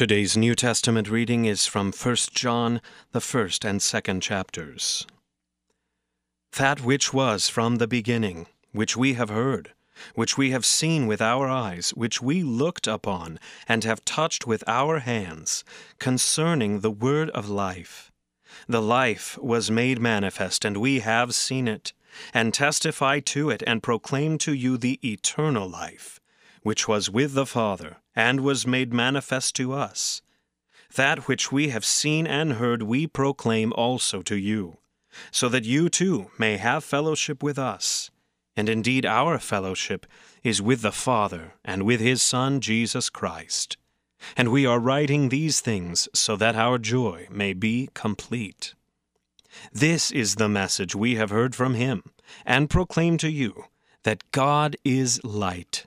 Today's New Testament reading is from 1 John, the first and second chapters. That which was from the beginning, which we have heard, which we have seen with our eyes, which we looked upon, and have touched with our hands, concerning the word of life. The life was made manifest, and we have seen it, and testify to it, and proclaim to you the eternal life, which was with the Father, and was made manifest to us. That which we have seen and heard we proclaim also to you, so that you too may have fellowship with us. And indeed, our fellowship is with the Father and with His Son, Jesus Christ. And we are writing these things so that our joy may be complete. This is the message we have heard from Him and proclaim to you that God is light,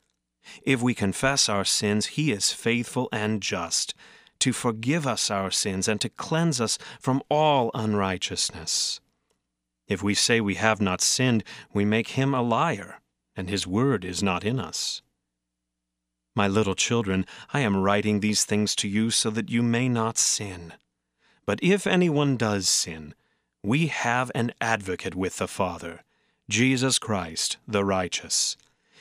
If we confess our sins, He is faithful and just to forgive us our sins and to cleanse us from all unrighteousness. If we say we have not sinned, we make him a liar, and his word is not in us. My little children, I am writing these things to you so that you may not sin. But if anyone does sin, we have an advocate with the Father, Jesus Christ, the righteous.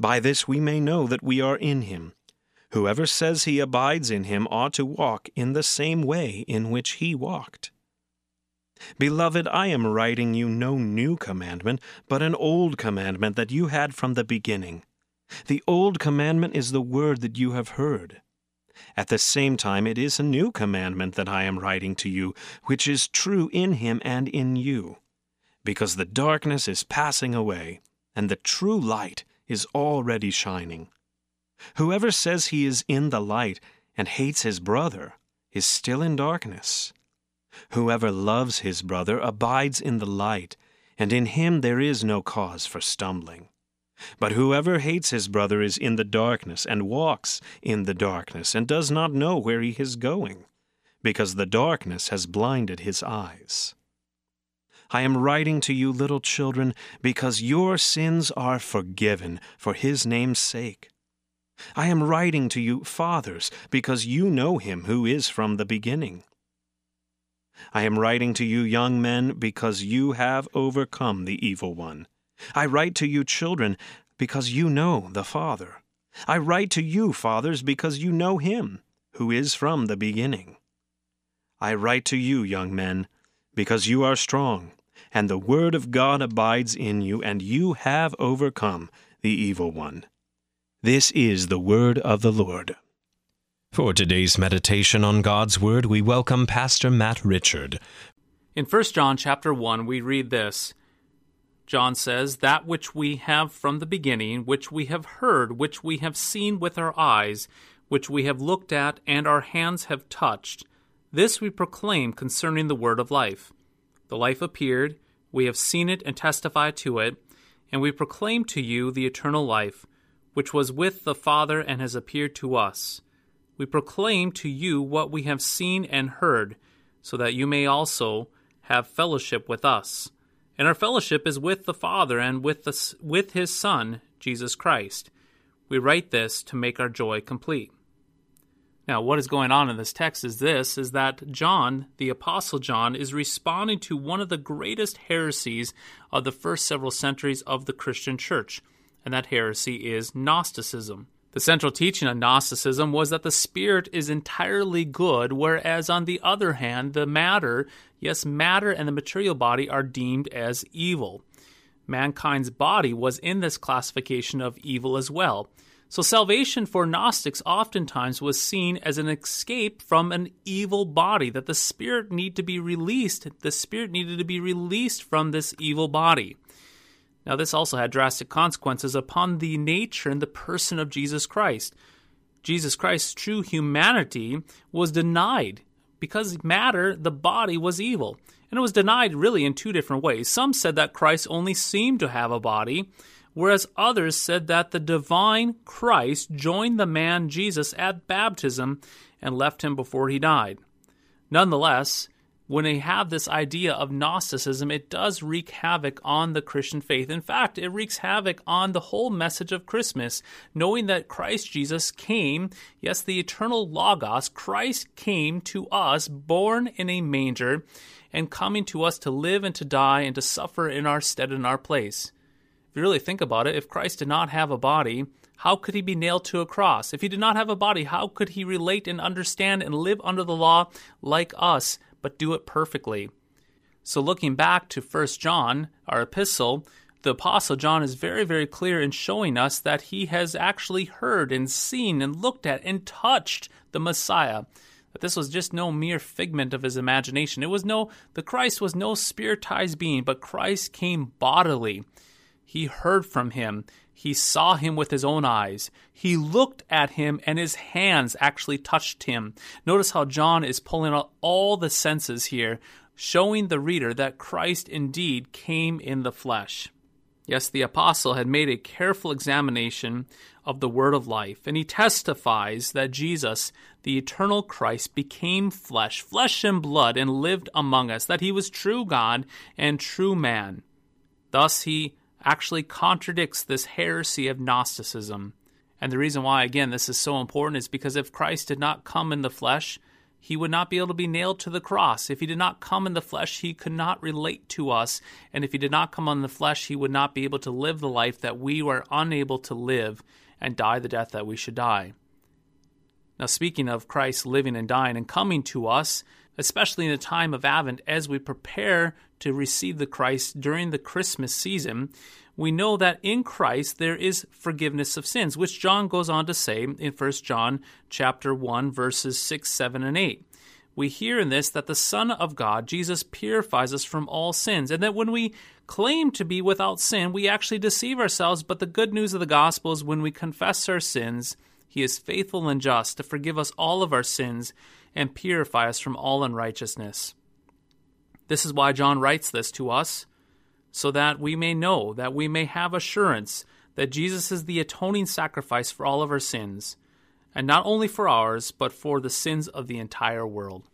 By this we may know that we are in him. Whoever says he abides in him ought to walk in the same way in which he walked. Beloved, I am writing you no new commandment, but an old commandment that you had from the beginning. The old commandment is the word that you have heard. At the same time, it is a new commandment that I am writing to you, which is true in him and in you, because the darkness is passing away, and the true light is already shining. Whoever says he is in the light and hates his brother is still in darkness. Whoever loves his brother abides in the light, and in him there is no cause for stumbling. But whoever hates his brother is in the darkness, and walks in the darkness, and does not know where he is going, because the darkness has blinded his eyes. I am writing to you, little children, because your sins are forgiven for his name's sake. I am writing to you, fathers, because you know him who is from the beginning. I am writing to you, young men, because you have overcome the evil one. I write to you, children, because you know the Father. I write to you, fathers, because you know him, who is from the beginning. I write to you, young men, because you are strong, and the word of God abides in you, and you have overcome the evil one. This is the word of the Lord. For today's meditation on God's Word, we welcome Pastor Matt Richard. In 1 John chapter 1, we read this. John says, That which we have from the beginning, which we have heard, which we have seen with our eyes, which we have looked at, and our hands have touched, this we proclaim concerning the word of life. The life appeared, we have seen it and testify to it, and we proclaim to you the eternal life, which was with the Father and has appeared to us we proclaim to you what we have seen and heard, so that you may also have fellowship with us. And our fellowship is with the Father and with, the, with his Son, Jesus Christ. We write this to make our joy complete. Now, what is going on in this text is this is that John, the apostle John, is responding to one of the greatest heresies of the first several centuries of the Christian church, and that heresy is Gnosticism The central teaching of Gnosticism was that the spirit is entirely good, whereas on the other hand, the matter, yes, matter and the material body are deemed as evil. Mankind's body was in this classification of evil as well. So, salvation for Gnostics oftentimes was seen as an escape from an evil body, that the spirit need to be released. The spirit needed to be released from this evil body. Now, this also had drastic consequences upon the nature and the person of Jesus Christ. Jesus Christ's true humanity was denied because matter, the body, was evil. And it was denied really in two different ways. Some said that Christ only seemed to have a body, whereas others said that the divine Christ joined the man Jesus at baptism and left him before he died. Nonetheless, when they have this idea of Gnosticism, it does wreak havoc on the Christian faith. In fact, it wreaks havoc on the whole message of Christmas, knowing that Christ Jesus came, yes, the eternal Logos, Christ came to us, born in a manger, and coming to us to live and to die and to suffer in our stead in our place. You really think about it, if Christ did not have a body, how could he be nailed to a cross? If he did not have a body, how could he relate and understand and live under the law like us, but do it perfectly? So, looking back to 1 John, our epistle, the Apostle John is very, very clear in showing us that he has actually heard and seen and looked at and touched the Messiah that this was just no mere figment of his imagination. It was no, the Christ was no spiritized being, but Christ came bodily. He heard from him. He saw him with his own eyes. He looked at him, and his hands actually touched him. Notice how John is pulling out all the senses here, showing the reader that Christ indeed came in the flesh. Yes, the apostle had made a careful examination of the word of life, and he testifies that Jesus, the eternal Christ, became flesh, flesh and blood, and lived among us, that he was true God and true man. Thus, he actually contradicts this heresy of Gnosticism. And the reason why, again, this is so important is because if Christ did not come in the flesh, he would not be able to be nailed to the cross. If he did not come in the flesh, he could not relate to us. And if he did not come on the flesh, he would not be able to live the life that we were unable to live and die the death that we should die. Now, speaking of Christ living and dying and coming to us, especially in the time of Advent, as we prepare to receive the Christ during the Christmas season, we know that in Christ there is forgiveness of sins, which John goes on to say in 1 John chapter 1 verses 6, 7 and 8. We hear in this that the Son of God, Jesus, purifies us from all sins, and that when we claim to be without sin, we actually deceive ourselves. But the good news of the gospel is when we confess our sins, He is faithful and just to forgive us all of our sins and purify us from all unrighteousness. This is why John writes this to us so that we may know, that we may have assurance that Jesus is the atoning sacrifice for all of our sins, and not only for ours, but for the sins of the entire world.